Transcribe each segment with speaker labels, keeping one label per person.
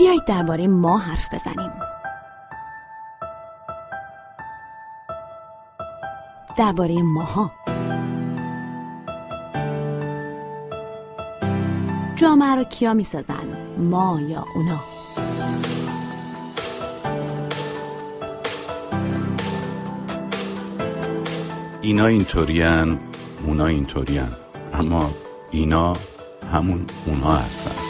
Speaker 1: بیایید درباره ما حرف بزنیم. درباره ماها. جامعه رو کیا می‌سازن؟ ما یا اونا؟
Speaker 2: اینا اینطورین اونا اینطورین. اما اینا همون اونا هستن.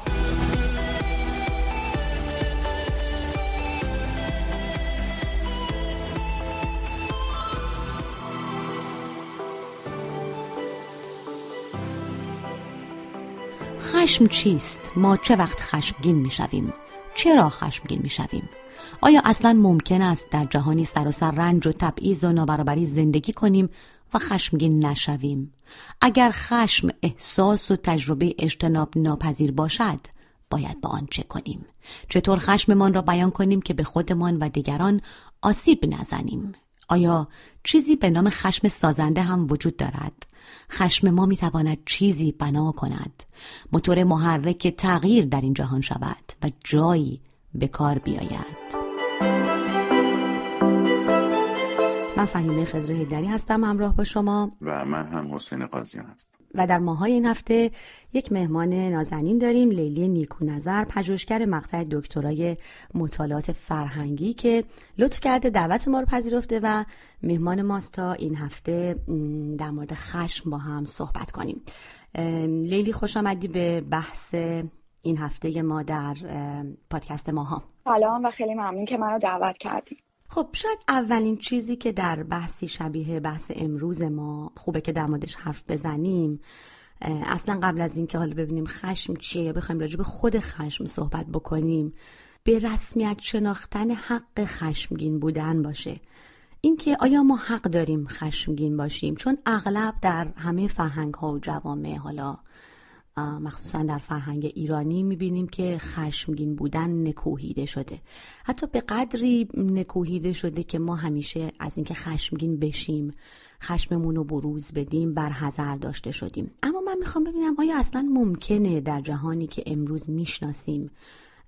Speaker 1: خشم چیست؟ ما چه وقت خشمگین می شویم؟ چرا خشمگین می شویم؟ آیا اصلا ممکن است در جهانی سراسر رنج و تبعیض و نابرابری زندگی کنیم و خشمگین نشویم؟ اگر خشم احساس و تجربه اجتناب ناپذیر باشد باید با آن چه کنیم؟ چطور خشممان را بیان کنیم که به خودمان و دیگران آسیب نزنیم؟ آیا چیزی به نام خشم سازنده هم وجود دارد؟ خشم ما می‌تواند چیزی بنا کند موتور محرک تغییر در این جهان شود و جایی به کار بیاید من فهیمه خزر هیدری هستم همراه با شما.
Speaker 2: و من هم حسین قاضیان هستم.
Speaker 1: و در ماهای این هفته یک مهمان نازنین داریم لیلی نیکو نظر پژوهشگر مقطع دکترای مطالعات فرهنگی که لطف کرده دعوت ما رو پذیرفته و مهمان ماست تا این هفته در مورد خشم با هم صحبت کنیم. لیلی خوش آمدی به بحث این هفته ما در پادکست ماها.
Speaker 3: سلام و خیلی ممنون که منو دعوت کردیم
Speaker 1: خب شاید اولین چیزی که در بحثی شبیه بحث امروز ما خوبه که در موردش حرف بزنیم اصلا قبل از اینکه حالا ببینیم خشم چیه یا بخوایم راجع به خود خشم صحبت بکنیم به رسمیت شناختن حق خشمگین بودن باشه. اینکه آیا ما حق داریم خشمگین باشیم؟ چون اغلب در همه فرهنگ ها و جوامع حالا مخصوصا در فرهنگ ایرانی می‌بینیم که خشمگین بودن نکوهیده شده. حتی به قدری نکوهیده شده که ما همیشه از اینکه خشمگین بشیم خشممون رو بروز بدیم بر حذر داشته شدیم. اما من می‌خوام ببینم آیا اصلا ممکنه در جهانی که امروز می‌شناسیم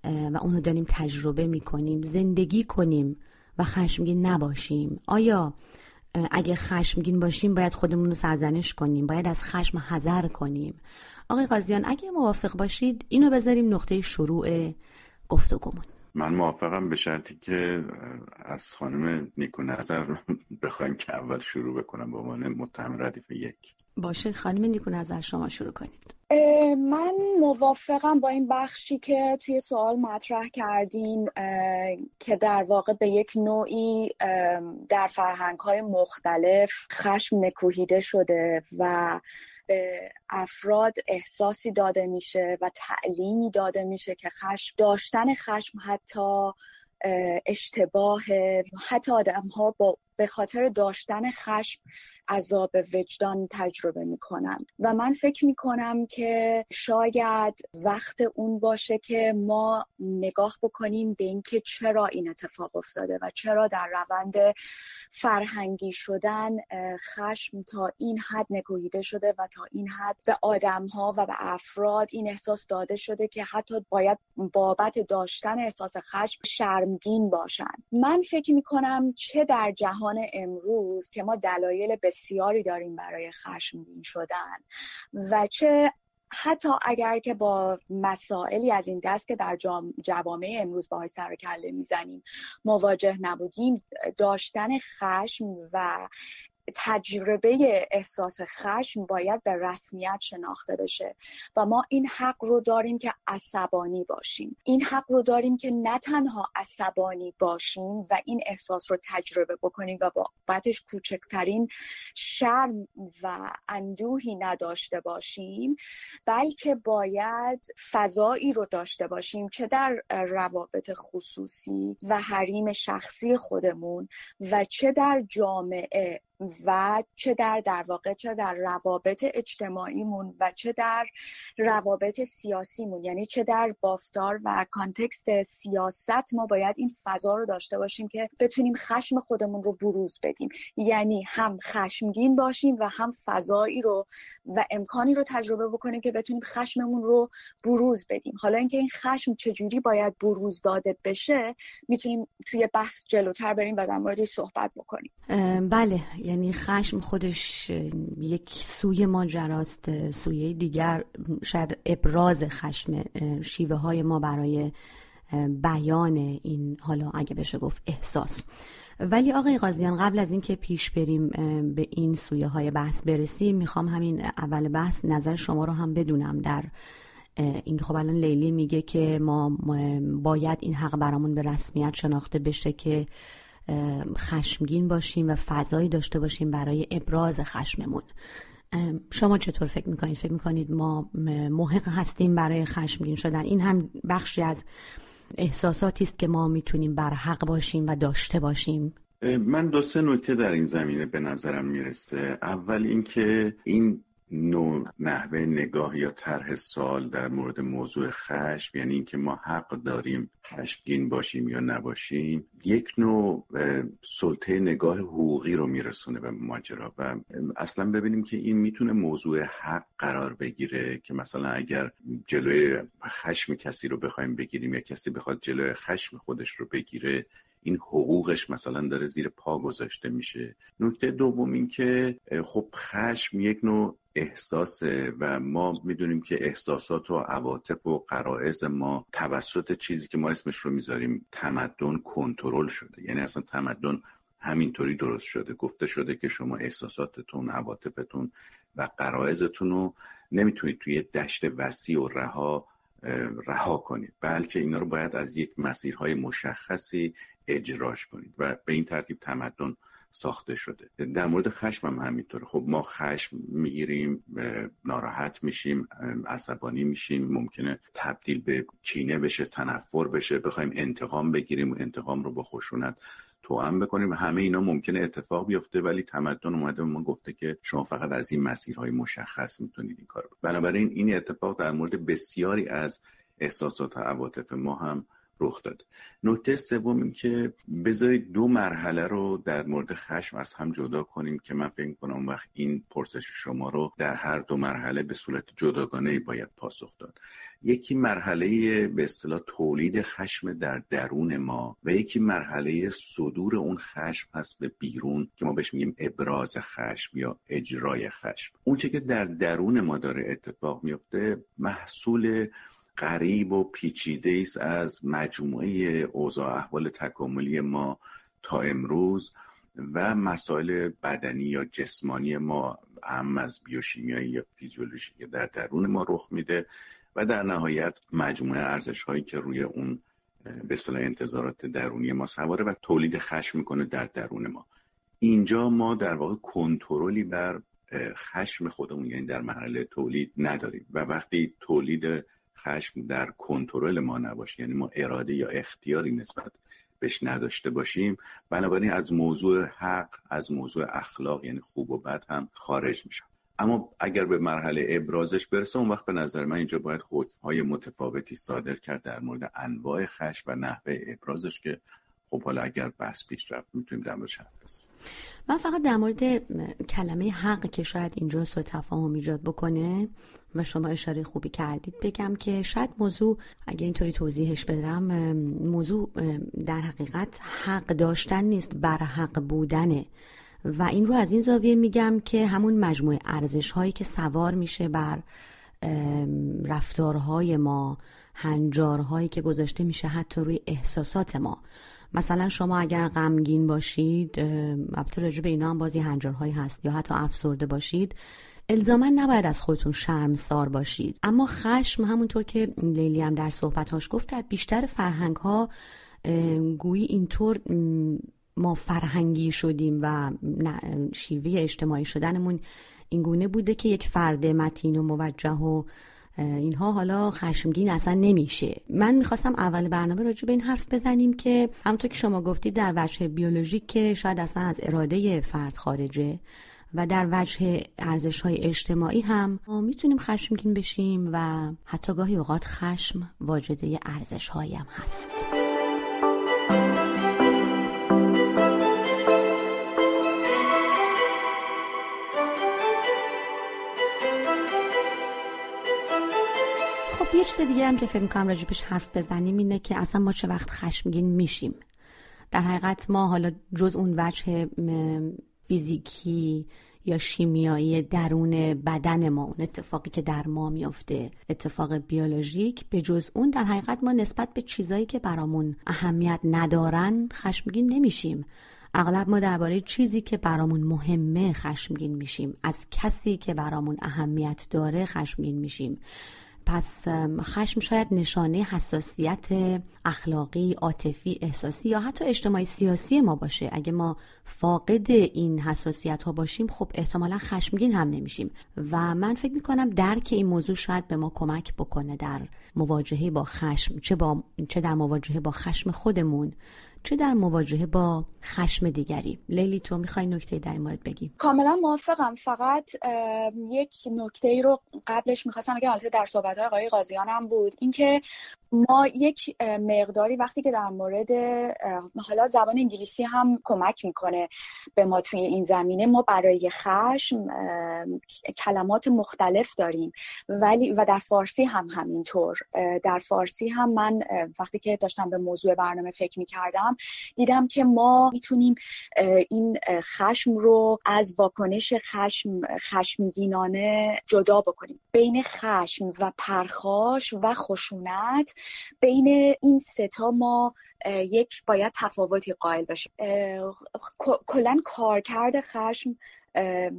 Speaker 1: و اونو داریم تجربه می‌کنیم زندگی کنیم و خشمگین نباشیم؟ آیا اگه خشمگین باشیم باید خودمون رو سرزنش کنیم باید از خشم حذر کنیم؟ آقای قاضیان اگه موافق باشید اینو بذاریم نقطه شروع گفتگومون
Speaker 2: من موافقم به شرطی که از خانم نیکو نظر بخوایم که اول شروع بکنم به عنوان متهم ردیف یک.
Speaker 1: باشه خانم نیکو نظر شما شروع کنید.
Speaker 3: من موافقم با این بخشی که توی سوال مطرح کردین که در واقع به یک نوعی در فرهنگ های مختلف خشم نکوهیده شده و به افراد احساسی داده میشه و تعلیمی داده میشه که خشم داشتن خشم حتی اشتباه حتی آدم ها با به خاطر داشتن خشم عذاب وجدان تجربه می‌کنن و من فکر می‌کنم که شاید وقت اون باشه که ما نگاه بکنیم به اینکه چرا این اتفاق افتاده و چرا در روند فرهنگی شدن خشم تا این حد نکوهیده شده و تا این حد به آدم ها و به افراد این احساس داده شده که حتی باید بابت داشتن احساس خشم شرمگین باشن. من فکر می‌کنم چه در جهان امروز که ما دلایل بسیاری داریم برای خشمگین شدن و چه حتی اگر که با مسائلی از این دست که در جوامع امروز باهای سر کله می‌زنیم مواجه نبودیم داشتن خشم و تجربه احساس خشم باید به رسمیت شناخته بشه و ما این حق رو داریم که عصبانی باشیم. این حق رو داریم که نه تنها عصبانی باشیم و این احساس رو تجربه بکنیم و بابتش کوچکترین شرم و اندوهی نداشته باشیم بلکه باید فضایی رو داشته باشیم چه در روابط خصوصی و حریم شخصی خودمون و چه در جامعه و چه در در واقع چه در روابط اجتماعیمون و چه در روابط سیاسیمون. یعنی چه در بافتار و کانتکست سیاست ما باید این فضا رو داشته باشیم که بتونیم خشم خودمون رو بروز بدیم. یعنی هم خشمگین باشیم و هم فضایی رو و امکانی رو تجربه بکنیم که بتونیم خشممون رو بروز بدیم. حالا اینکه این خشم چجوری باید بروز داده بشه می‌تونیم توی بحث جلوتر بریم و در موردش صحبت بکنیم.
Speaker 1: بله یعنی خشم خودش یک سوی ماجراست سوی دیگر شاید ابراز خشم شیوه های ما برای بیان این حالا اگه بشه گفت احساس. ولی آقای قاضیان قبل از اینکه پیش بریم به این سویه های بحث برسیم می‌خوام همین اول بحث نظر شما رو هم بدونم در این خب الان لیلی میگه که ما باید این حق برامون به رسمیت شناخته بشه که خشمگین باشیم و فضایی داشته باشیم برای ابراز خشممون. شما چطور فکر می‌کنید؟ فکر می‌کنید ما محق هستیم برای خشمگین شدن؟ این هم بخشی از احساساتی است که ما می‌تونیم بر حق باشیم و داشته باشیم.
Speaker 2: من دو سه نکته در این زمینه به نظرم می‌رسه. اول اینکه این نوع نحوه نگاه یا طرح سال در مورد موضوع خشم یعنی اینکه ما حق داریم خشمگین باشیم یا نباشیم یک نوع سلطه نگاه حقوقی رو میرسونه به ماجرا و اصلا ببینیم که این می‌تونه موضوع حق قرار بگیره که مثلا اگر جلوی خشم کسی رو بخوایم بگیریم یا کسی بخواد جلوی خشم خودش رو بگیره این حقوقش مثلا داره زیر پا گذاشته میشه. نکته دوم این که خب خشم یک نوع احساسه و ما می‌دونیم که احساسات و عواطف و قرائز ما توسط چیزی که ما اسمش رو می‌ذاریم تمدن کنترل شده. یعنی اصلا تمدن همینطوری درست شده. گفته شده که شما احساساتتون عواطفتون و قرائزتون رو نمی‌تونید توی دشت وسیع و رها رها کنید. بلکه اینا رو باید از یک مسیرهای مشخصی اجراش کنید و به این ترتیب تمدن ساخته شده. در مورد خشم هم همینطوره. خب ما خشم می‌گیریم ناراحت میشیم عصبانی میشیم. ممکنه تبدیل به کینه بشه تنفر بشه. بخوایم انتقام بگیریم و انتقام رو با خشونت توام بکنیم. همه اینا ممکنه اتفاق بیفته ولی تمدن اومده ما گفته که شما فقط از این مسیرهای مشخص می‌تونید این کار بنابراین این اتفاق در مورد بسیاری از احساسات و عواطف ما هم رخ داد. نکته سوم این که بذارید دو مرحله رو در مورد خشم از هم جدا کنیم که من فکر کنم وقت این پرسش شما رو در هر دو مرحله به صورت جداگانه باید پاسخ داد. یکی مرحله به اصطلاح تولید خشم در درون ما و یکی مرحله صدور اون خشم هست به بیرون که ما بهش میگیم ابراز خشم یا اجرای خشم. اونچه که در درون ما داره اتفاق میفته محصول قریب و پیچیده است از مجموعه اوضاع احوال تکاملی ما تا امروز و مسائل بدنی یا جسمانی ما هم از بیوشیمیایی یا فیزیولوژی که در درون ما رخ میده و در نهایت مجموعه ارزش هایی که روی اون به اصطلاح انتظارات درونی ما سواره و تولید خشم می‌کنه در درون ما. اینجا ما در واقع کنترلی بر خشم خودمون یعنی در مرحله تولید نداریم و وقتی تولید خشم در کنترل ما نباشه. یعنی ما اراده یا اختیاری نسبت بهش نداشته باشیم. بنابراین از موضوع حق از موضوع اخلاق یعنی خوب و بد هم خارج میشم. اما اگر به مرحله ابرازش برسه اون وقت به نظر من اینجا باید های متفاوتی صادر کرد در مورد انواع خشم و نحوه ابرازش که خب حالا اگر بحث پیش رفت می‌تونیم در موردش حرف بزنیم.
Speaker 1: من فقط در مورد کلمه حق که شاید اینجا سو تفاهم ایجاد بکنه و شما اشاره خوبی کردید. بگم که شاید موضوع اگه اینطوری توضیحش بدم موضوع در حقیقت حق داشتن نیست بر حق بودنه. و این رو از این زاویه میگم که همون مجموعه ارزش هایی که سوار میشه بر رفتارهای ما هنجارهایی که گذاشته میشه حتی روی احساسات ما. مثلا شما اگر غمگین باشید البته راجع به اینا هم بازی هنجارهایی هست یا حتی افسرده باشید الزاما نباید از خودتون شرمسار باشید. اما خشم همونطور که لیلی هم در صحبتهاش گفت در بیشتر فرهنگ ها گویی اینطور ما فرهنگی شدیم و شیوه اجتماعی شدنمون اینگونه بوده که یک فرد متین و موجه و اینها حالا خشمگین اصلا نمیشه. من می‌خواستم اول برنامه راجع به این حرف بزنیم که همونطور که شما گفتید در وجه بیولوژیک که شاید اصلا از اراده فرد خارجه و در وجه ارزش های اجتماعی هم ما می‌تونیم خشمگین بشیم و حتی گاهی اوقات خشم واجده ارزش هم هست. خب یه چیز دیگه هم که فکر می‌کنم راجبش حرف بزنیم اینه که اصلا ما چه وقت خشمگین میشیم؟ در حقیقت ما حالا جز اون وجه فیزیکی یا شیمیایی درون بدن ما اون اتفاقی که در ما میافته اتفاق بیولوژیک. به جز اون در حقیقت ما نسبت به چیزایی که برامون اهمیت ندارن خشمگین نمیشیم. اغلب ما درباره چیزی که برامون مهمه خشمگین میشیم. از کسی که برامون اهمیت داره خشمگین میشیم. پس خشم شاید نشانه حساسیت اخلاقی، عاطفی، احساسی یا حتی اجتماعی سیاسی ما باشه. اگه ما فاقد این حساسیت ها باشیم خب احتمالا خشمگین هم نمیشیم. و من فکر می‌کنم درک این موضوع شاید به ما کمک بکنه در مواجهه با خشم چه, با، چه در مواجهه با خشم خودمون. چه در مواجهه با خشم دیگری؟ لیلی تو می‌خوای نکته در این مورد بگی.
Speaker 3: کاملا موافقم. فقط یک نکته رو قبلش می‌خواستم بگم. البته در صحبت های آقای قاضیان هم بود. اینکه ما یک مقداری وقتی که در مورد حالا زبان انگلیسی هم کمک می‌کنه به ما توی این زمینه ما برای خشم کلمات مختلف داریم. ولی و در فارسی هم همینطور. در فارسی هم من وقتی که داشتم به موضوع برنامه فکر می‌کردم دیدم که ما می‌تونیم این خشم رو از واکنش خشم خشمگینانه جدا بکنیم. بین خشم و پرخاش و خشونت بین این ستا ما یک باید تفاوتی قائل بشه. کلا کارکرد خشم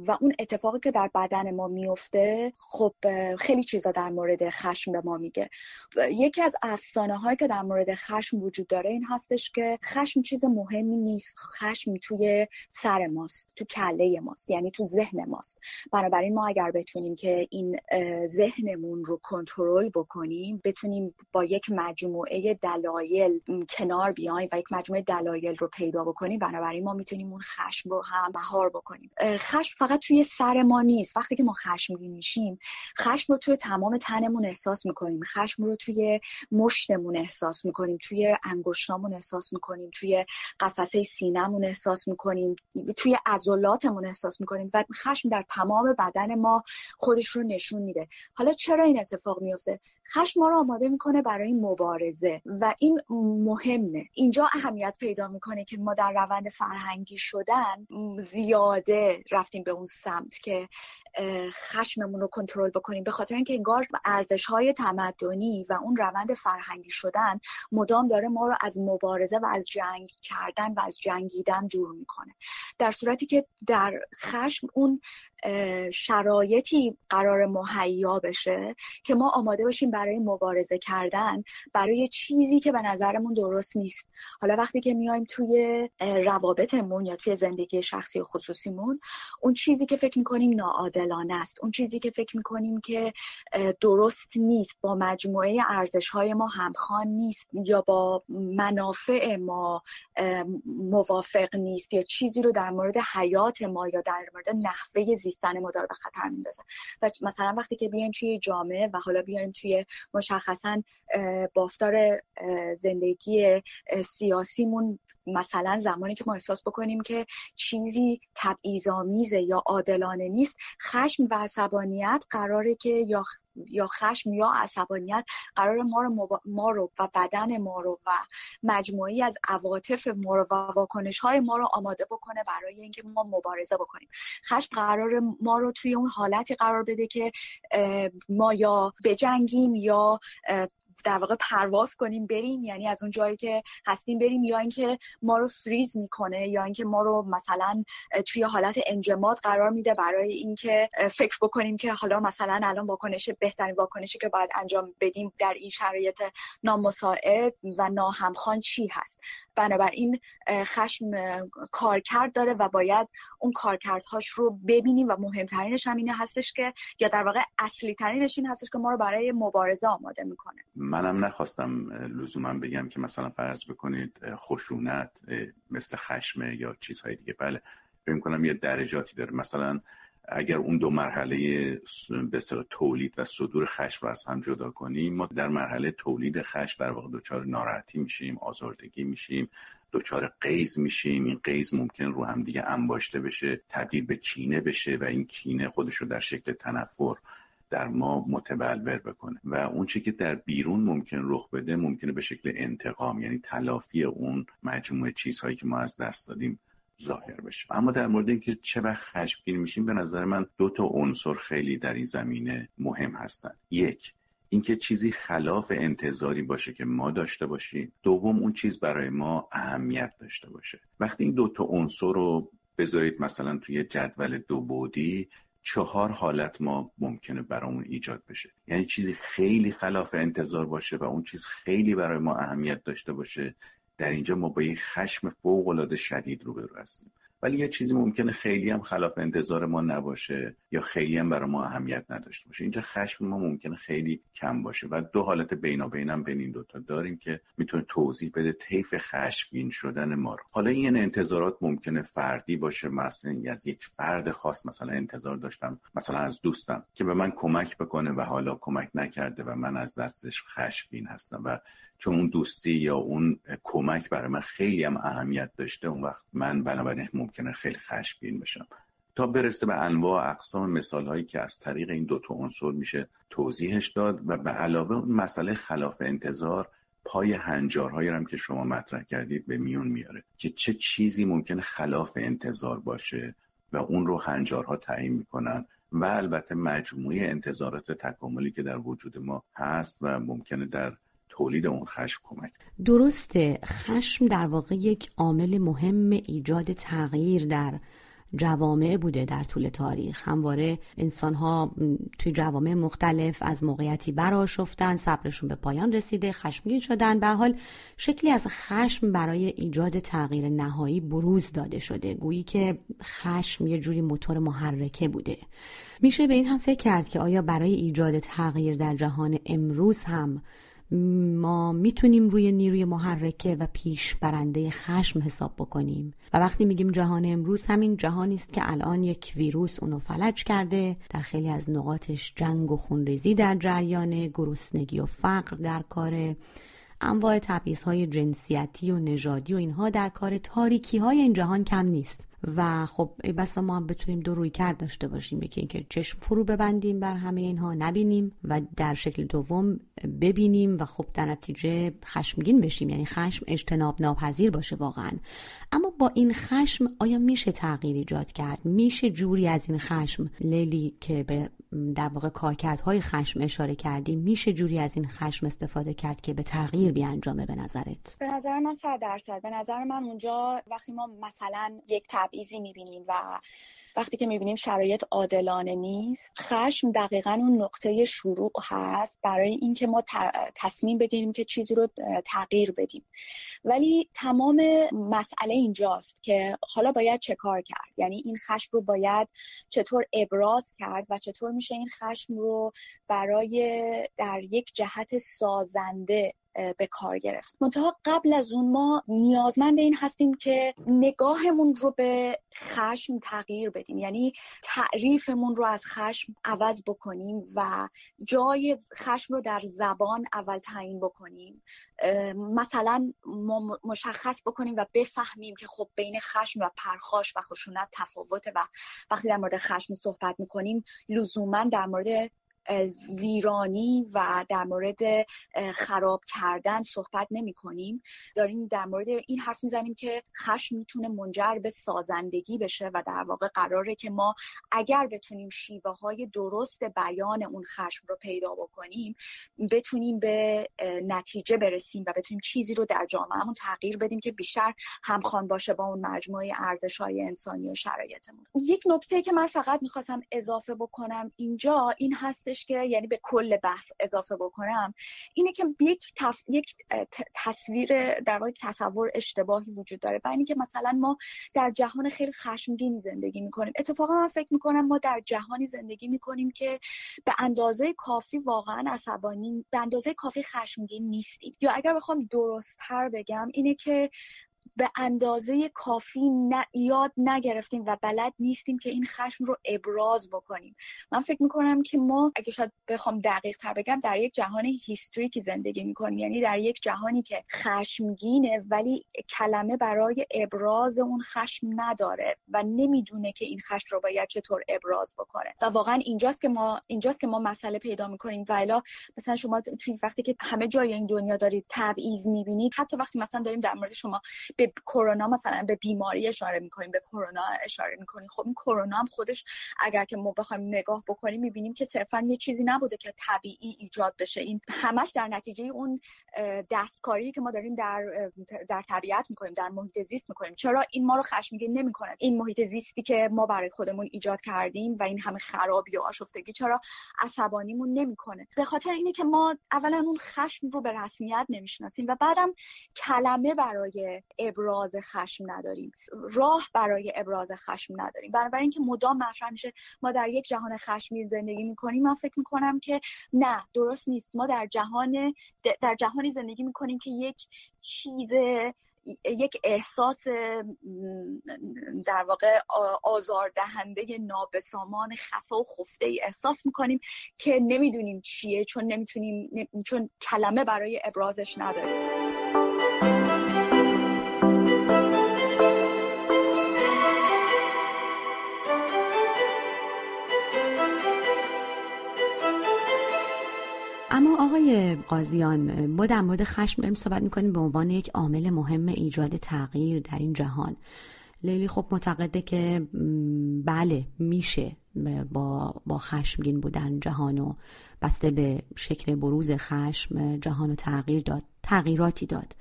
Speaker 3: و اون اتفاقی که در بدن ما میفته خب خیلی چیزا در مورد خشم به ما میگه. یکی از افسانه هایی که در مورد خشم وجود داره این هستش که خشم چیز مهمی نیست. خشم توی سر ماست تو کله ماست یعنی تو ذهن ماست. بنابراین ما اگر بتونیم که این ذهنمون رو کنترل بکنیم بتونیم با یک مجموعه دلایل کنار بیایم و یک مجموعه دلایل رو پیدا بکنیم بنابراین ما می‌تونیم اون خشم رو هم مهار بکنیم. خشم فقط توی سر ما نیست. وقتی که ما خشمگین میشیم خشم رو توی تمام تنمون احساس می‌کنیم. خشم رو توی مشتمون احساس می‌کنیم. توی انگشتامون احساس می‌کنیم. توی قفسه سینهمون احساس می‌کنیم. توی عضلاتمون احساس می‌کنیم و خشم در تمام بدن ما خودش رو نشون میده. حالا چرا این اتفاق میفته خشم ما رو آماده می‌کنه برای مبارزه و این مهمه. اینجا اهمیت پیدا می‌کنه که ما در روند فرهنگی شدن زیاده رفتیم به اون سمت که خشممون رو کنترل بکنیم. به خاطر اینکه انگار ارزش های تمدنی و اون روند فرهنگی شدن مدام داره ما رو از مبارزه و از جنگ کردن و از جنگیدن دور می‌کنه. در صورتی که در خشم اون شرایطی قرار مهیا بشه که ما آماده باشیم برای مبارزه کردن برای چیزی که به نظرمون درست نیست. حالا وقتی که میایم توی روابطمون یا توی زندگی شخصی و خصوصیمون اون چیزی که فکر می‌کنیم ناعادلانه است. اون چیزی که فکر می‌کنیم که درست نیست. با مجموعه ارزش های ما همخوان نیست یا با منافع ما موافق نیست یا چیزی رو در مورد حیات ما یا در مورد نحوه زیستن ما داره به خطر میندازه. و مثلا وقتی که بیایم توی جامعه و حالا بیایم توی مشخصا بافتار زندگی سیاسیمون مثلا زمانی که ما احساس بکنیم که چیزی تبعیض‌آمیزه یا عادلانه نیست خشم و عصبانیت قراره که یا یا خشم یا عصبانیت قرار ما رو, ما رو و بدن ما رو و مجموعی از عواطف ما رو و واکنش های ما رو آماده بکنه برای اینکه ما مبارزه بکنیم. خشم قرار ما رو توی اون حالتی قرار بده که ما یا بجنگیم یا در واقع پرواز کنیم بریم. یعنی از اون جایی که هستیم بریم یا اینکه ما رو فریز می‌کنه یا اینکه ما رو مثلا توی حالت انجماد قرار میده برای اینکه فکر بکنیم که حالا مثلا الان واکنش بهترین واکنشی که باید انجام بدیم در این شرایط نامساعد و ناهمخوان چی هست. بنابراین خشم کارکرد داره و باید اون کارکردهاش رو ببینیم و مهمترینش هم اینه هستش که یا در واقع اصلی ترینش این هستش که ما رو برای مبارزه آماده می‌کنه.
Speaker 2: منم نخواستم لزوما بگم که مثلا فرض بکنید خشونت مثل خشم یا چیزهای دیگه. بله فکر کنم یه درجاتی داره. مثلا اگر اون دو مرحله به تولید و صدور خشم رو از هم جدا کنیم ما در مرحله تولید خشم در واقع دچار ناراحتی میشیم آزردگی میشیم دچار قیز میشیم. این قیز ممکن رو هم دیگه انباشته بشه تبدیل به کینه بشه و این کینه خودش رو در شکل تنفر در ما متبلور بکنه و اون چی که در بیرون ممکن رخ بده ممکنه به شکل انتقام یعنی تلافی اون مجموعه چیزهایی که ما از دست دادیم ظاهر بشه. اما در مورد اینکه چه وقت خشمگین میشیم به نظر من دو تا عنصر خیلی در این زمینه مهم هستن. یک اینکه چیزی خلاف انتظاری باشه که ما داشته باشیم. دوم اون چیز برای ما اهمیت داشته باشه. وقتی این دو تا عنصر رو بذارید مثلا توی جدول دو بودی چهار حالت ما ممکنه برامون ایجاد بشه. یعنی چیزی خیلی خلاف انتظار باشه و اون چیز خیلی برای ما اهمیت داشته باشه. در اینجا ما با یک خشم فوق العاده شدید روبرو هستیم. ولی یه چیزی ممکنه خیلی هم خلاف انتظار ما نباشه یا خیلی هم برای ما اهمیت نداشته باشه. اینجا خشم ما ممکنه خیلی کم باشه و دو حالت بینابین هم بین این دوتا داریم که می‌تونه توضیح بده طیف خشمگین شدن ما رو. حالا این انتظارات ممکنه فردی باشه مثلا از یک فرد خاص مثلا انتظار داشتم مثلا از دوستم که به من کمک بکنه و حالا کمک نکرده و من از دستش خشمگین هستم و چون اون دوستی یا اون کمک برای من خیلی هم اهمیت داشته اون وقت من بنابراین ممکنه خیلی خشمگین بشم. تا برسه به انواع اقسام مثال هایی که از طریق این دوتا عنصر میشه توضیحش داد و به علاوه اون مسئله خلاف انتظار پای هنجارهایی هم که شما مطرح کردید به میون میاره که چه چیزی ممکنه خلاف انتظار باشه و اون رو هنجارها تعیین می‌کنن و البته مجموعه انتظارات تکاملی که در وجود ما هست و ممکنه در تولید اون خشم کمک
Speaker 1: درسته خشم در واقع یک عامل مهم ایجاد تغییر در جوامع بوده در طول تاریخ. همواره انسان ها توی جوامع مختلف از موقعیتی براشفتن صبرشون به پایان رسیده خشمگین شدن. به حال شکلی از خشم برای ایجاد تغییر نهایی بروز داده شده. گویی که خشم یه جوری موتور محرکه بوده. میشه به این هم فکر کرد که آیا برای ایجاد تغییر در جهان امروز هم ما می‌تونیم روی نیروی محرکه و پیش برنده خشم حساب بکنیم. و وقتی میگیم جهان امروز همین جهانی است که الان یک ویروس اونو فلج کرده. در خیلی از نقاطش جنگ و خونریزی در جریان گرسنگی و فقر در کار انواع های جنسیتی و نژادی و اینها در کار تاریکی های این جهان کم نیست. و خب بسا ما هم بتونیم دو روی کرد داشته باشیم. یکی اینکه چشم فرو ببندیم بر همه اینها نبینیم و در شکل دوم ببینیم و خب در نتیجه خشمگین بشیم. یعنی خشم اجتناب ناپذیر باشه واقعا. اما با این خشم آیا میشه تغییر ایجاد کرد؟ میشه جوری از این خشم لیلی که به در واقع کارکردهای خشم اشاره کردیم میشه جوری از این خشم استفاده کرد که به تغییر بیانجامه به نظرت؟
Speaker 3: به نظر من صد درصد. به نظر من اونجا وقتی ما مثلا یک تبعیضی می‌بینیم و وقتی که می‌بینیم شرایط عادلانه نیست خشم دقیقا اون نقطه شروع هست برای اینکه ما تصمیم بگیریم که چیزی رو تغییر بدیم. ولی تمام مسئله اینجاست که حالا باید چه کار کرد؟ یعنی این خشم رو باید چطور ابراز کرد و چطور میشه این خشم رو برای در یک جهت سازنده به کار گرفت. منتها قبل از اون ما نیازمند این هستیم که نگاهمون رو به خشم تغییر بدیم. یعنی تعریفمون رو از خشم عوض بکنیم و جای خشم رو در زبان اول تعیین بکنیم. مثلا مشخص بکنیم و بفهمیم که خب بین خشم و پرخاش و خشونت تفاوته و وقتی در مورد خشم صحبت می‌کنیم لزوما در مورد ویرانی و در مورد خراب کردن صحبت نمی کنیم داریم در مورد این حرف می‌زنیم که خشم می‌تونه منجر به سازندگی بشه و در واقع قراره که ما اگر بتونیم شیوه های درست بیان اون خشم رو پیدا بکنیم بتونیم به نتیجه برسیم و بتونیم چیزی رو در جامعهمون تغییر بدیم که بیشتر همخوان باشه با اون مجموعه ارزش های انسانی و شرایطمون. یک نکته که من فقط می‌خواستم اضافه بکنم اینجا این هستش که یعنی به کل بحث اضافه بکنم اینه که یک, تف... یک تصویر در واقع تصور اشتباهی وجود داره و اینکه مثلا ما در جهان خیلی خشمگینی زندگی می‌کنیم. اتفاقا من فکر می‌کنم ما در جهانی زندگی می‌کنیم که به اندازه کافی واقعا عصبانی به اندازه کافی خشمگین نیستیم. یا اگر بخوام درستتر بگم اینه که به اندازه کافی یاد نگرفتیم و بلد نیستیم که این خشم رو ابراز بکنیم. من فکر می‌کنم که ما اگه شاید بخوام دقیق تر بگم در یک جهان هیستریکی زندگی می‌کنیم یعنی در یک جهانی که خشمگینه ولی کلمه برای ابراز اون خشم نداره و نمی‌دونه که این خشم رو باید چطور ابراز بکنه. و واقعا اینجاست که ما اینجاست که ما مسئله پیدا می‌کنیم. و الا مثلا شما توی وقتی که همه جای این دنیا دارید تبعیض می‌بینید حتی وقتی مثلا داریم در مورد شما به کرونا مثلا به بیماری اشاره می‌کنیم به کرونا اشاره می‌کنیم. خب این کرونا هم خودش اگر که ما بخوایم نگاه بکنیم می‌بینیم که صرفا یه چیزی نبوده که طبیعی ایجاد بشه. این همش در نتیجه اون دستکاری که ما داریم در در طبیعت می‌کنیم در محیط زیست می‌کنیم. چرا این ما رو خشمگین نمی‌کنه؟ این محیط زیستی که ما برای خودمون ایجاد کردیم و این همه خرابی و آشفتگی چرا عصبانیمون نمی‌کنه؟ به خاطر اینه که ما اولا اون خشم رو به رسمیت نمی‌شناسیم و بعدم کلمه برای ابراز خشم نداریم. راه برای ابراز خشم نداریم. بنابراین اینکه مدام مطرح میشه ما در یک جهان خشمی زندگی می‌کنیم. من فکر می‌کنم که نه درست نیست. ما در جهان در جهانی زندگی می‌کنیم که یک چیز یک احساس در واقع آزاردهنده نابسامان خفه و خفته ای احساس می‌کنیم که نمی‌دونیم چیه چون نمی‌تونیم چون کلمه برای ابرازش نداریم.
Speaker 1: آقای قاضیان ما در مورد خشم داریم صحبت می‌کنیم به عنوان یک عامل مهم ایجاد تغییر در این جهان. لیلی خب معتقده که بله میشه با, با خشمگین بودن جهان و بسته به شکل بروز خشم جهان و تغییر داد تغییراتی داد.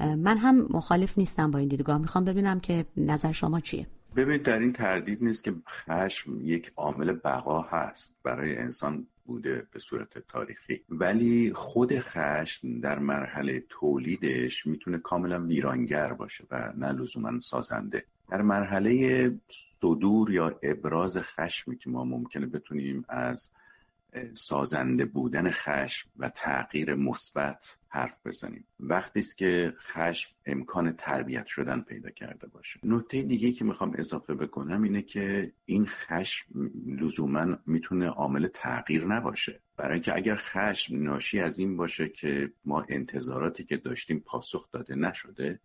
Speaker 1: من هم مخالف نیستم با این دیدگاه. می‌خوام ببینم که نظر شما چیه؟
Speaker 2: ببینید در این تردید نیست که خشم یک عامل بقا هست. برای انسان بوده به صورت تاریخی. ولی خود خشم در مرحله تولیدش می‌تونه کاملا ویرانگر باشه و نه لزوما سازنده. در مرحله صدور یا ابراز خشمی که ما ممکنه بتونیم از سازنده بودن خشم و تغییر مثبت حرف بزنیم. وقتی است که خشم امکان تربیت شدن پیدا کرده باشه. نکته دیگه که می‌خوام اضافه بکنم اینه که این خشم لزوما می‌تونه عامل تغییر نباشه. برای اینکه اگر خشم ناشی از این باشه که ما انتظاراتی که داشتیم پاسخ داده نشده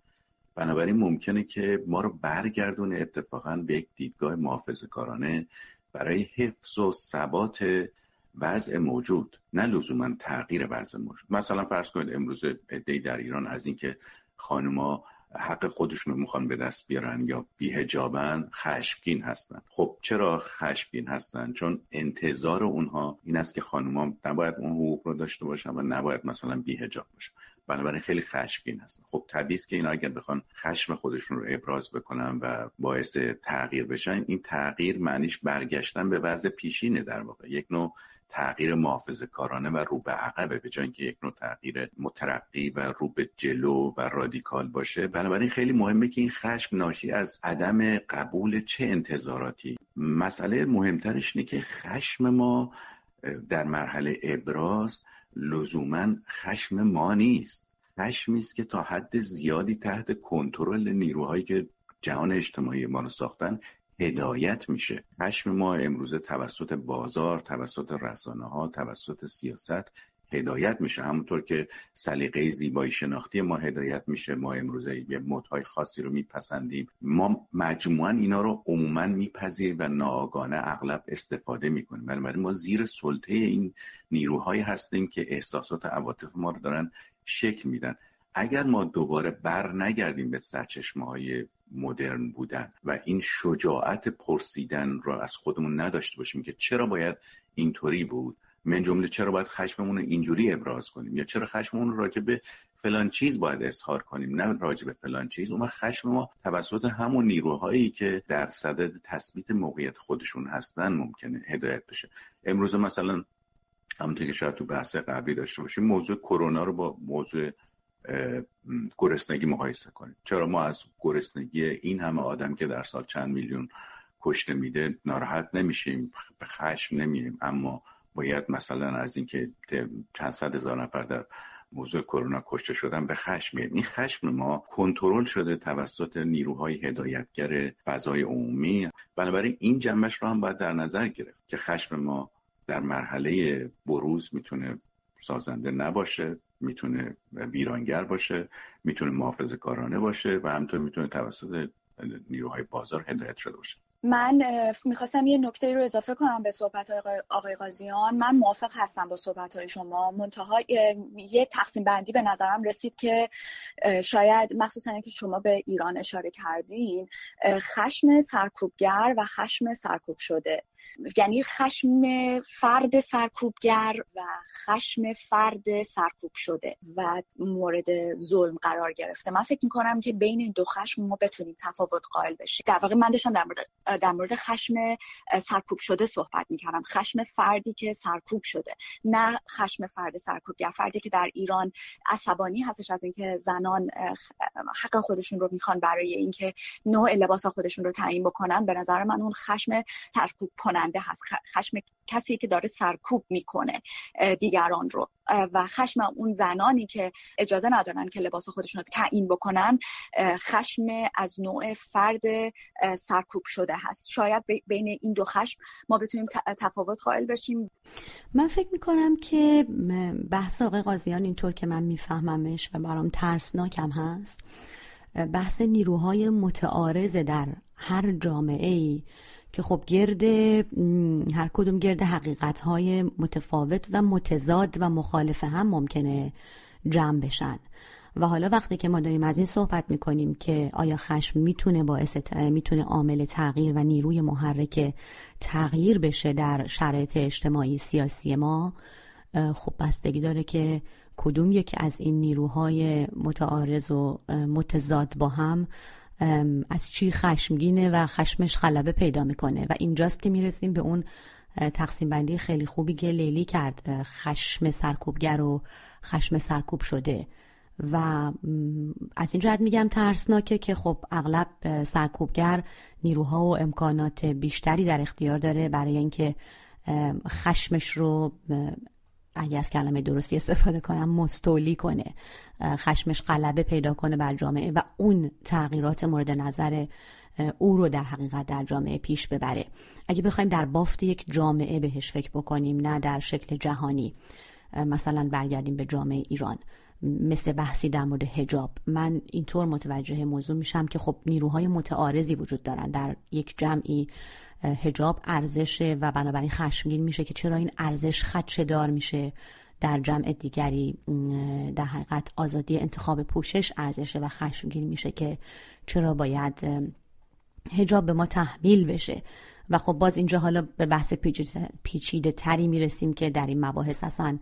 Speaker 2: بنابراین ممکنه که ما رو برگردونه اتفاقا به یک دیدگاه محافظه کارانه برای حفظ و ثبات وضع موجود نه لزوما تغییر وضع موجود. مثلا فرض کنید امروز عدهای در ایران از اینکه خانما حق خودشون رو می‌خوان به دست بیارن یا بیهجابن خشمگین هستن. خب چرا خشمگین هستن؟ چون انتظار اونها این است که خانوما نباید اون حقوق رو داشته باشن و نباید مثلا بیهجاب باشن. بنابراین خیلی خشمگین هستن. خب طبیعی که اینا اگر بخوان خشم خودشون رو ابراز بکنن و باعث تغییر بشن این تغییر معنیش برگشتن به وضع پیشینه در واقع. یک نوع تغییر محافظه کارانه و رو به عقبه به جای اینکه یک نوع تغییر مترقی و رو به جلو و رادیکال باشه. بنابراین خیلی مهمه که این خشم ناشی از عدم قبول چه انتظاراتی. مسئله مهمترش اینه که خشم ما در مرحله ابراز لزوما خشم ما نیست. خشمی است که تا حد زیادی تحت کنترل نیروهایی که جهان اجتماعی ما رو ساختن هدایت میشه. خشم ما امروزه توسط بازار توسط رسانه ها توسط سیاست هدایت میشه. همونطور که سلیقه زیبایی شناختی ما هدایت میشه ما امروزه یه مدهای خاصی رو میپسندیم. ما مجموعا اینا رو عموما میپذیریم و ناآگانه اغلب استفاده می‌کنیم. بنابراین ما زیر سلطه این نیروهایی هستیم که احساسات عواطف ما رو دارن شکل میدن. اگر ما دوباره بر نگردیم به سرچشمه های مدرن بودن و این شجاعت پرسیدن را از خودمون نداشته باشیم که چرا باید اینطوری بود. من جمله چرا باید خشممون رو اینجوری ابراز کنیم؟ یا چرا خشممون راجع به فلان چیز باید اظهار کنیم؟ نه راجع به فلان چیز. اون خشم ما توسط همون نیروهایی که در صدد تثبیت موقعیت خودشون هستن ممکنه هدایت بشه. امروز مثلا همونطور که شاید تو بحث قبلی داشته باشیم موضوع کرونا رو با موضوع گرسنگی مقایسه کنیم. چرا ما از گرسنگی این همه آدم که در سال چند میلیون کشته میده ناراحت نمیشیم به خشم نمییم اما باید مثلا از اینکه چند صد هزار نفر در موضوع کرونا کشته شدن به خشم میاد این خشم ما کنترل شده توسط نیروهای هدایتگر فضای عمومی. بنابراین این جنبش رو هم باید در نظر گرفت که خشم ما در مرحله بروز می‌تونه سازنده نباشه. می‌تونه ویرانگر باشه می‌تونه محافظه کارانه باشه و همینطور می‌تونه توسط نیروهای بازار هدایت شده باشه.
Speaker 3: من می‌خواستم یه نکته رو اضافه کنم به صحبت آقای قاضیان من موافق هستم با صحبت های شما. منتها یه تقسیم بندی به نظرم رسید که شاید مخصوصا که شما به ایران اشاره کردین خشم سرکوبگر و خشم سرکوب شده. یعنی خشم فرد سرکوبگر و خشم فرد سرکوب شده و مورد ظلم قرار گرفته. من فکر می‌کنم که بین این دو خشم ما بتونیم تفاوت قائل بشیم. در واقع من داشتم در مورد, در مورد خشم سرکوب شده صحبت می‌کردم. خشم فردی که سرکوب شده نه خشم فرد سرکوبگر. فردی که در ایران عصبانی هستش از اینکه زنان حق خودشون رو می‌خوان برای اینکه نوع لباس خودشون رو تعیین بکنن. به نظر من اون خشم سرکوب کننده هست. خشم کسی که داره سرکوب می‌کنه دیگران رو. و خشم اون زنانی که اجازه ندارن که لباس خودشون رو تعیین بکنن خشم از نوع فرد سرکوب شده هست. شاید بین این دو خشم ما بتونیم تفاوت قائل بشیم.
Speaker 1: من فکر می‌کنم که بحث آقای قاضیان اینطور که من میفهممش و برام ترسناکم هست بحث نیروهای متعارض در هر جامعه ای که خب گرد هر کدوم گرد حقیقت های متفاوت و متضاد و مخالف هم ممکنه جمع بشن. و حالا وقتی که ما داریم از این صحبت می‌کنیم که آیا خشم می‌تونه باعث می‌تونه عامل تغییر و نیروی محرک تغییر بشه در شرایط اجتماعی سیاسی ما خب بستگی داره که کدوم یکی از این نیروهای متعارض و متضاد با هم از چی خشمگینه و خشمش غلبه پیدا می‌کنه. و اینجاست که می‌رسیم به اون تقسیم بندی خیلی خوبی که لیلی کرد. خشم سرکوبگر و خشم سرکوب شده. و از این جهت میگم ترسناکه که خب اغلب سرکوبگر نیروها و امکانات بیشتری در اختیار داره برای اینکه خشمش رو اگه از کلمه درستی استفاده کنم مستولی کنه. خشمش غلبه پیدا کنه بر جامعه و اون تغییرات مورد نظر او رو در حقیقت در جامعه پیش ببره. اگه بخوایم در بافت یک جامعه بهش فکر بکنیم نه در شکل جهانی. مثلا برگردیم به جامعه ایران. مثل بحثی در مورد هجاب من اینطور متوجه موضوع میشم که خب نیروهای متعارضی وجود دارن در یک جمعی. هجاب ارزشه و بنابراین خشمگین میشه که چرا این ارزش خدشه دار میشه در جمع دیگری در حقیقت آزادی انتخاب پوشش ارزشه و خشمگین میشه که چرا باید هجاب به ما تحمیل بشه. و خب باز اینجا حالا به بحث پیچیده تری می‌رسیم که در این مباحث اصلا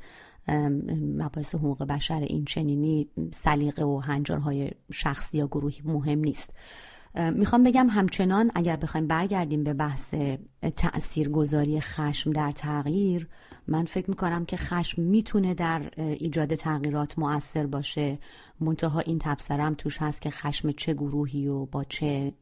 Speaker 1: مباحث حقوق بشر این چنینی سلیقه و هنجارهای شخصی یا گروهی مهم نیست. می‌خوام بگم همچنان اگر بخوایم برگردیم به بحث تاثیرگذاری خشم در تغییر من فکر می‌کنم که خشم می‌تونه در ایجاد تغییرات مؤثر باشه. منتها این تبصرم توش هست که خشم چه گروهی و با چه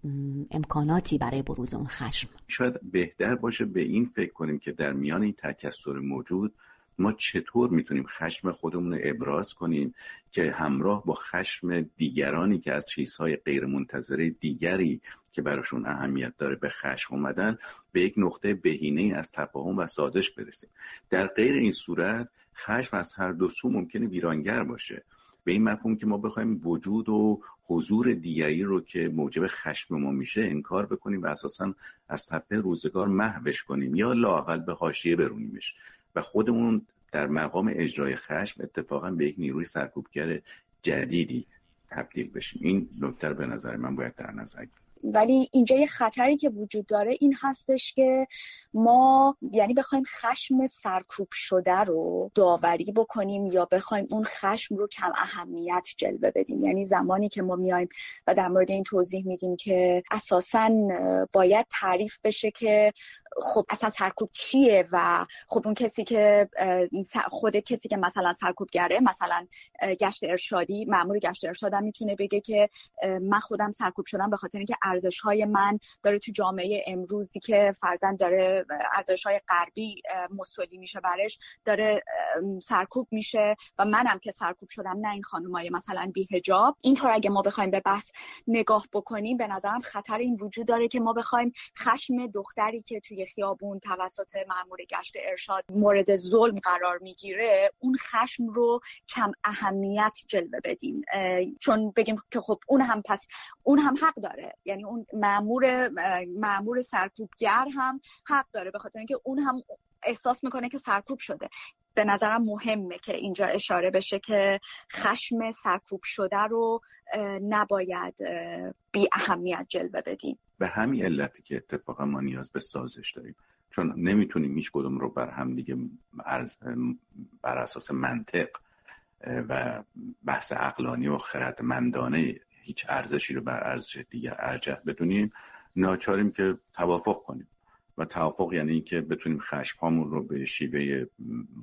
Speaker 1: امکاناتی برای بروز اون خشم.
Speaker 2: شاید بهتر باشه به این فکر کنیم که در میان این تکسر موجود ما چطور می‌تونیم خشم خودمون رو ابراز کنیم که همراه با خشم دیگرانی که از چیزهای غیرمنتظره دیگری که براشون اهمیت داره به خشم اومدن به یک نقطه بهینه از تفاهم و سازش برسیم. در غیر این صورت خشم از هر دو سو ممکنه ویرانگر باشه. به این مفهوم که ما بخوایم وجود و حضور دیگری رو که موجب خشم ما میشه انکار بکنیم و اساسا از صفحه روزگار محوش کنیم یا لاقل به حاشیه برونیمش. و خودمون در مقام اجرای خشم اتفاقا به یک نیروی سرکوبگر جدیدی تبدیل بشیم. این نکته به نظر من باید در نظر
Speaker 3: ولی اینجا یه خطری که وجود داره این هستش که ما یعنی بخوایم خشم سرکوب شده رو داوری بکنیم یا بخوایم اون خشم رو کم اهمیت جلوه بدیم. یعنی زمانی که ما میایم و در مورد این توضیح میدیم که اساسا باید تعریف بشه که خب اصلا سرکوب چیه و خب اون کسی که خود کسی که مثلا سرکوبگره مثلا گشت ارشادی مامور گشت ارشادم می‌تونه بگه که من خودم سرکوب شدم به خاطر اینکه ارزش های من داره تو جامعه امروزی که فرزن داره ارزش های غربی مسلی میشه برش داره سرکوب میشه و منم که سرکوب شدم نه این خانمای مثلا بیهجاب اینطور اگه ما بخوایم به بحث نگاه بکنیم به نظرم خطر این وجود داره که ما بخوایم خشم دختری که توی خیابون توسط مامور گشت ارشاد مورد ظلم قرار می‌گیره اون خشم رو کم اهمیت جلوه بدیم. چون بگیم که خب اون هم پس اون هم حق داره. یعنی اون مامور مامور سرکوبگر هم حق داره به خاطر اینکه اون هم احساس می‌کنه که سرکوب شده. به نظرم مهمه که اینجا اشاره بشه که خشم سرکوب شده رو نباید بی اهمیت جلوه بدیم.
Speaker 2: به همین علتی که اتفاقا ما نیاز به سازش داریم. چون نمی‌تونیم هیچ کدوم رو بر هم دیگه بر اساس منطق و بحث اقلانی و خردمندانه هیچ ارزشی رو بر ارزش دیگر ارجح بدونیم ناچاریم که توافق کنیم. و توافق یعنی اینکه بتونیم خشم رو به شیوه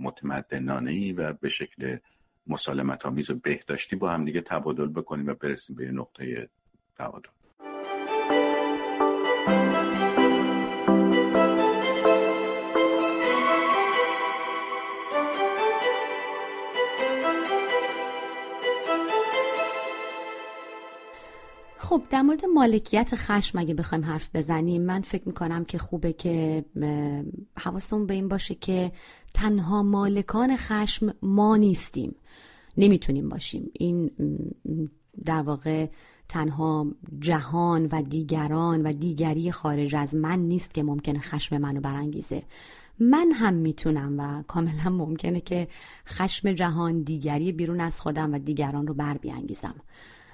Speaker 2: متمدنانه ای و به شکل مسالمت آمیز و بهداشتی با هم دیگه تبادل بکنیم و برسیم به نقطه تعادل
Speaker 1: خب در مورد مالکیت خشم اگه بخوایم حرف بزنیم من فکر می‌کنم که خوبه که حواستمون به این باشه که تنها مالکان خشم ما نیستیم. نمی‌تونیم باشیم. این در واقع تنها جهان و دیگران و دیگری خارج از من نیست که ممکنه خشم منو برانگیزه. من هم می‌تونم و کاملا ممکنه که خشم جهان دیگری بیرون از خودم و دیگران رو بر بیانگیزم.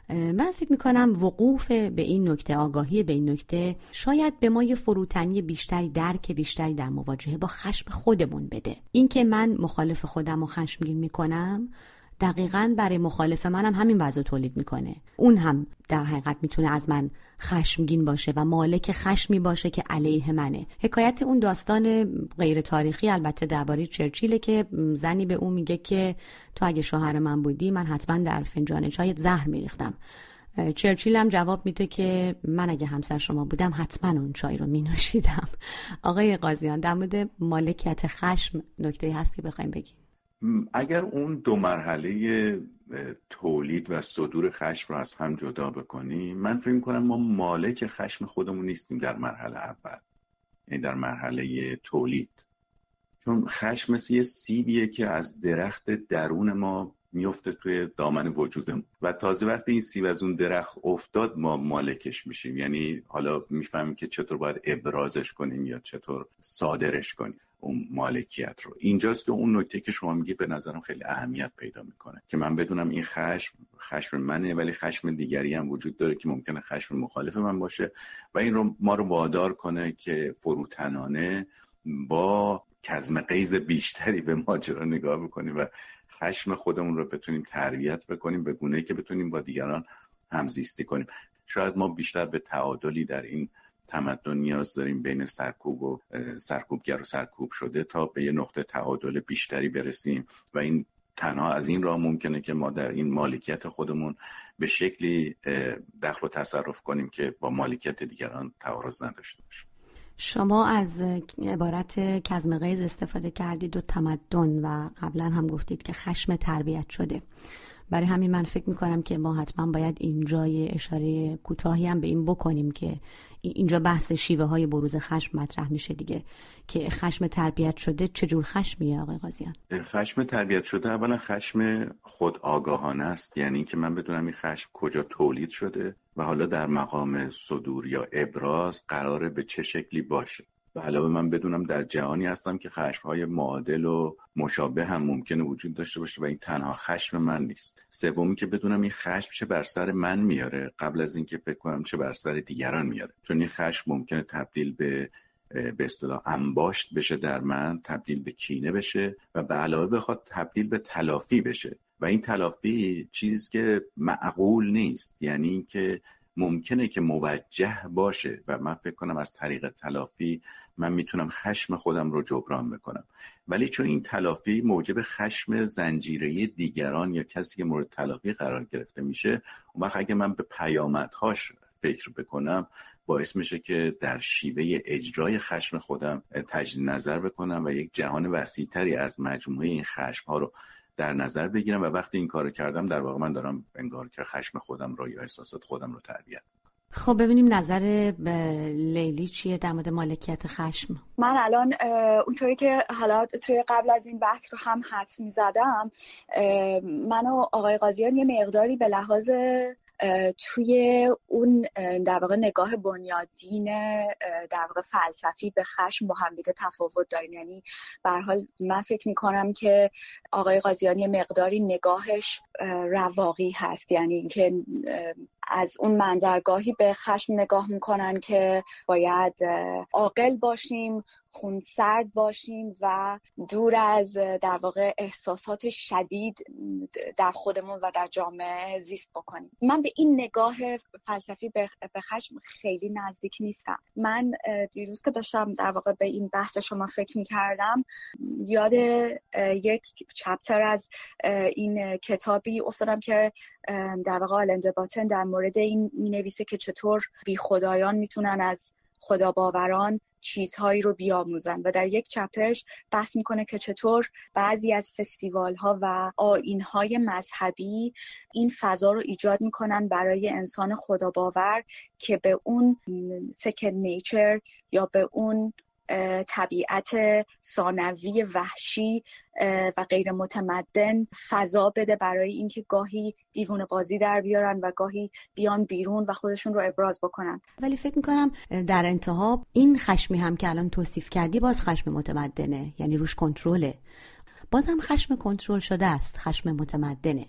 Speaker 1: من فکر می‌کنم وقوف به این نکته آگاهی به این نکته شاید به ما یه فروتنی بیشتری درک بیشتری در مواجهه با خشم خودمون بده. اینکه من مخالف خودم و خشمگین می‌کنم دقیقا برای مخالف منم همین وضع تولید می‌کنه. اون هم در حقیقت می‌تونه از من خشمگین باشه و مالک خشمی باشه که علیه منه. حکایت اون داستان غیر تاریخی البته درباره چرچیله که زنی به اون میگه که تو اگه شوهر من بودی من حتما در فنجان چای زهر میریختم. چرچیل هم جواب میده که من اگه همسر شما بودم حتما اون چای رو می نوشیدم آقای قاضیان در مورد مالکیت خشم نکته هست که بخوایم بگیم؟
Speaker 2: اگر اون دو مرحله تولید و صدور خشم رو از هم جدا بکنیم من فکر کنم ما مالک خشم خودمون نیستیم در مرحله اول یعنی در مرحله تولید. چون خشم مثل یه سیبیه که از درخت درون ما میفته توی دامن وجودم و تازه وقتی این سیب از اون درخت افتاد ما مالکش میشیم. یعنی حالا می‌فهمیم که چطور باید ابرازش کنیم یا چطور صادرش کنیم. اون مالکیت رو. اینجاست که اون نکته که شما میگی به نظرم خیلی اهمیت پیدا می‌کنه. که من بدونم این خشم خشم منه ولی خشم دیگری هم وجود داره که ممکنه خشم مخالف من باشه. و این رو ما رو وادار کنه که فروتنانه با کزم قیز بیشتری به ماجرا نگاه بکنیم و خشم خودمون رو بتونیم تربیت بکنیم به گونه که بتونیم با دیگران همزیستی کنیم. شاید ما بیشتر به تعادلی در این تمدن نیاز داریم بین سرکوب و سرکوبگر و سرکوب شده تا به یه نقطه تعادل بیشتری برسیم و این تنها از این راه ممکنه که ما در این مالکیت خودمون به شکلی دخل و تصرف کنیم که با مالکیت دیگران تعارض نداشته باشیم.
Speaker 1: شما از عبارت کزم غیز استفاده کردید و تمدن و قبلا هم گفتید که خشم تربیت شده. برای همین من فکر می‌کنم که ما حتما باید اینجا اشاره کوتاهی هم به این بکنیم که اینجا بحث شیوه های بروز خشم مطرح میشه دیگه. که خشم تربیت شده چجور خشمیه آقای قاضیان
Speaker 2: خشم تربیت شده اولا خشم خود آگاهانه است. یعنی اینکه من بدونم این خشم کجا تولید شده و حالا در مقام صدور یا ابراز قراره به چه شکلی باشه. و علاوه من بدونم در جهانی هستم که خشم های معادل و مشابه هم ممکنه وجود داشته باشه و این تنها خشم من نیست. سومی که بدونم این خشم چه بر سر من میاره قبل از اینکه فکر کنم چه بر سر دیگران میاره. چون این خشم ممکنه تبدیل به به اصطلاح انباشت بشه در من تبدیل به کینه بشه و به علاوه بخواد تبدیل به تلافی بشه. و این تلافی چیزی که معقول نیست. یعنی اینکه ممکنه که موجه باشه و من فکر کنم از طریق تلافی من می‌تونم خشم خودم رو جبران بکنم. ولی چون این تلافی موجب خشم زنجیره دیگران یا کسی که مورد تلافی قرار گرفته میشه اون وقت اگه من به پیامدهاش فکر بکنم باعث میشه که در شیوه اجرای خشم خودم تجدید نظر بکنم و یک جهان وسیعتری از مجموعه این خشم ها رو در نظر بگیرم و وقتی این کارو کردم در واقع من دارم انگار که خشم خودم رو یا احساسات خودم رو تربیت
Speaker 1: خب ببینیم نظر لیلی چیه در مورد مالکیت خشم؟
Speaker 3: من الان اونطوری که حالا توی قبل از این بحث رو هم حدس می زدم من و آقای قاضیان یه مقداری به لحاظ توی اون در واقع نگاه بنیادین در واقع فلسفی به خشم با هم دیگه تفاوت داریم یعنی به حال من فکر می‌کنم که آقای قاضیانی مقداری نگاهش رواقی هست. یعنی اینکه از اون منظرگاهی به خشم نگاه می‌کنن که باید عاقل باشیم خونسرد باشیم و دور از در واقع احساسات شدید در خودمون و در جامعه زیست بکنیم. من به این نگاه فلسفی به خشم خیلی نزدیک نیستم. من دیروز که داشتم در واقع به این بحث شما فکر می‌کردم یاد یک چپتر از این کتابی افتادم که در واقع آلنده باتن در مورد این می نویسه که چطور بی خدایان می‌تونن از خدا باوران چیزهایی رو بیاموزن و در یک چپترش بحث می‌کنه که چطور بعضی از فستیوال ها و آین های مذهبی این فضا رو ایجاد می‌کنن برای انسان خدا باور که به اون سکن نیچر یا به اون طبیعت ثانوی وحشی و غیر متمدن فضا بده برای اینکه گاهی دیوون بازی در بیارن و گاهی بیان بیرون و خودشون رو ابراز بکنن.
Speaker 1: ولی فکر می‌کنم در انتها این خشمی هم که الان توصیف کردی باز خشم متمدنه یعنی روش کنترله. بازم خشم کنترل شده است خشم متمدنه.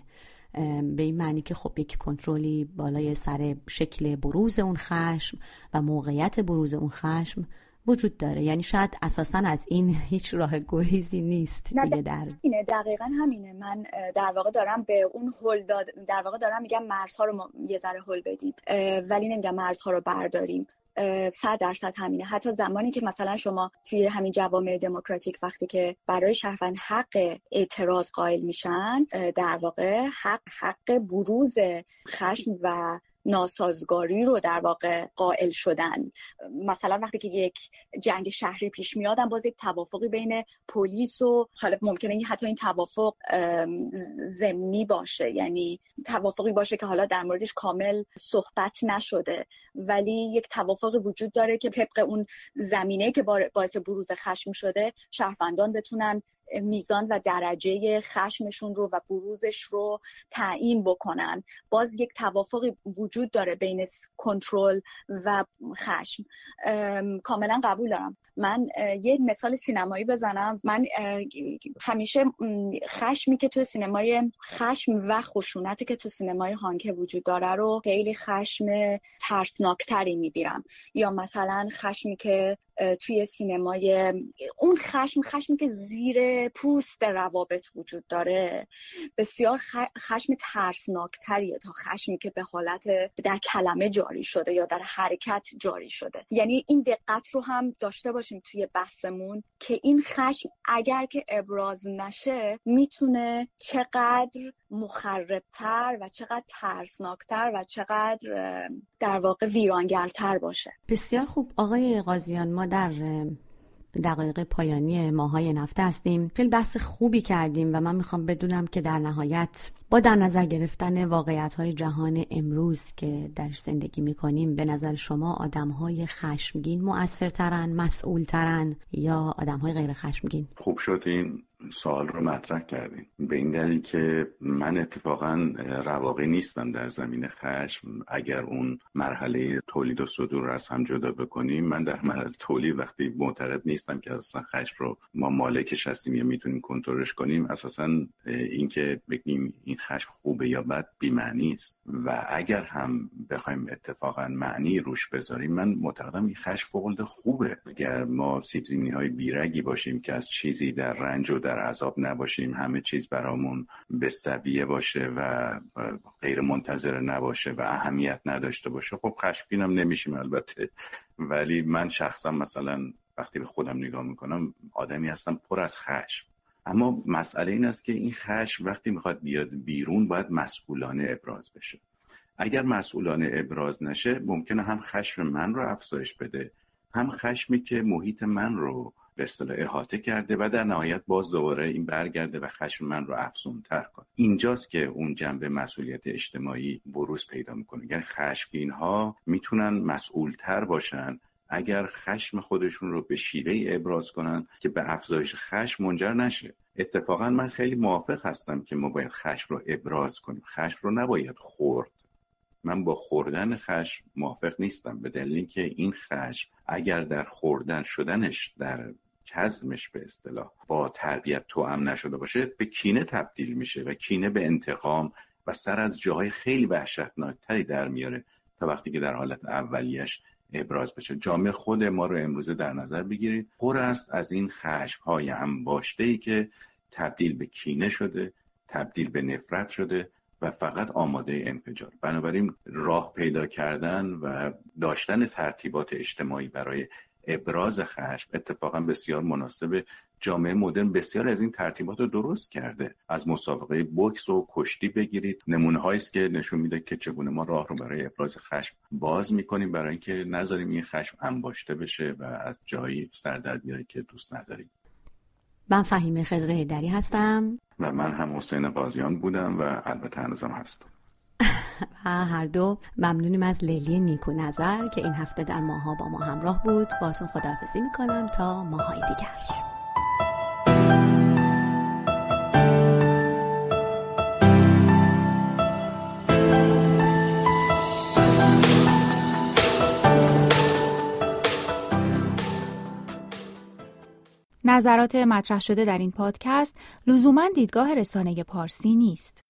Speaker 1: به این معنی که خب یک کنترلی بالای سر شکل بروز اون خشم و موقعیت بروز اون خشم وجود داره. یعنی شاید اساسا از این هیچ راه گریزی نیست دیگه در
Speaker 3: اینه دقیقا همینه. من در واقع دارم به اون هل داد در واقع دارم میگم مرزها رو یه ذره هل بدیم. ولی نمیگم مرزها رو برداریم. صد درصد همینه. حتی زمانی که مثلا شما توی همین جوامع دموکراتیک وقتی که برای شهروند حق اعتراض قائل میشن در واقع حق حق بروز خشم و ناسازگاری رو در واقع قائل شدن. مثلا وقتی که یک جنگ شهری پیش میادن باز یک توافقی بین پلیس و حالا ممکنه حتی این توافق زمینی باشه. یعنی توافقی باشه که حالا در موردش کامل صحبت نشده. ولی یک توافق وجود داره که طبق اون زمینه که باعث بروز خشم شده شهروندان بتونن میزان و درجه خشمشون رو و بروزش رو تعیین بکنن. باز یک توافقی وجود داره بین کنترل و خشم. کاملا قبول دارم. من یه مثال سینمایی بزنم. من همیشه خشمی که تو سینمای خشم و خشونتی که تو سینمای هانکه وجود داره رو خیلی خشم ترسناکتری میبیرم یا مثلا خشمی که توی سینمای اون خشم خشمی که زیر پوست روابط وجود داره بسیار خشم ترسناکتریه تا خشمی که به حالت در کلمه جاری شده یا در حرکت جاری شده. یعنی این دقت رو هم داشته باشیم توی بحثمون که این خشم اگر که ابراز نشه می‌تونه چقدر مخربتر و چقدر ترسناکتر و چقدر در واقع ویرانگرتر باشه.
Speaker 1: بسیار خوب. آقای قاضیان ما در دقایق پایانی ماهای نفته هستیم. خیلی بحث خوبی کردیم و من می‌خوام بدونم که در نهایت با در نظر گرفتن واقعیت های جهان امروز که در زندگی می کنیم به نظر شما آدم های خشمگین مؤثرترن مسئولترن یا آدم های غیر خشمگین
Speaker 2: خوب شد این سوال رو مطرح کردیم به این دلیل که من اتفاقا رواقی نیستم در زمین خشم. اگر اون مرحله تولید و صدور رو از هم جدا بکنیم من در مرحله تولید وقتی معتقد نیستم که اصلا خشم رو ما مالکش هستیم یا می‌تونیم کنترلش کنیم اساسا اینکه بگیم این خشم خوبه یا بد بی‌معنی است. و اگر هم بخوایم اتفاقا معنی روش بذاریم من معتقدم این خشم فوق خوبه. اگر ما سیب های بیرگی باشیم که از چیزی در رنج و در عذاب نباشیم همه چیز برامون به سویه باشه و غیر منتظر نباشه و اهمیت نداشته باشه. خب خشمگینم نمیشیم البته ولی من شخصا مثلا وقتی به خودم نگاه می‌کنم آدمی هستم پر از خشم. اما مسئله این است که این خشم وقتی می‌خواد بیاد بیرون باید مسئولانه ابراز بشه. اگر مسئولانه ابراز نشه ممکنه هم خشم من رو افزایش بده هم خشمی که محیط من رو به اصطلاح احاطه کرده و در نهایت باز دوباره این برگرده و خشم من رو افزون تر کنه. اینجاست که اون جنبه مسئولیت اجتماعی بروز پیدا می‌کنه. یعنی خشمگین ها می‌تونن مسئول تر باشن اگر خشم خودشون رو به شیوه ابراز کنن که به افزایش خشم منجر نشه. اتفاقا من خیلی موافق هستم که ما باید خشم رو ابراز کنیم. خشم رو نباید خورد. من با خوردن خشم موافق نیستم. به دلیل اینکه این خشم اگر در خوردن شدنش در کزمش به اصطلاح با تربیت توام نشده باشه به کینه تبدیل میشه و کینه به انتقام و سر از جاهای خیلی وحشتناکتری در میاره تا وقتی که در حالت اولیش ابراز بشه. جامعه خود ما رو امروزه در نظر بگیرید. پر است از این خشم های انباشته ای که تبدیل به کینه شده تبدیل به نفرت شده و فقط آماده انفجار. بنابراین راه پیدا کردن و داشتن ترتیبات اجتماعی برای ابراز خشم اتفاقا بسیار مناسب جامعه مدرن بسیار از این ترتیبات رو درست کرده. از مسابقه بوکس و کشتی بگیرید. نمونه است که نشون میده که چگونه ما راه رو برای ابراز خشم باز می‌کنیم. برای اینکه نذاریم این خشم انباشته بشه و از جایی سر در بیاره که دوست نداریم.
Speaker 1: من فهیم خزر هیدری هستم.
Speaker 2: و من هم حسین قاضیان بودم و البته هنوزم هستم.
Speaker 1: و هر دو ممنونیم از لیلی نیکو نظر که این هفته در ماها با ما همراه بود باتون خداحافظی می‌کنم تا ماهای دیگر
Speaker 4: نظرات مطرح شده در این پادکست لزوما دیدگاه رسانه پارسی نیست.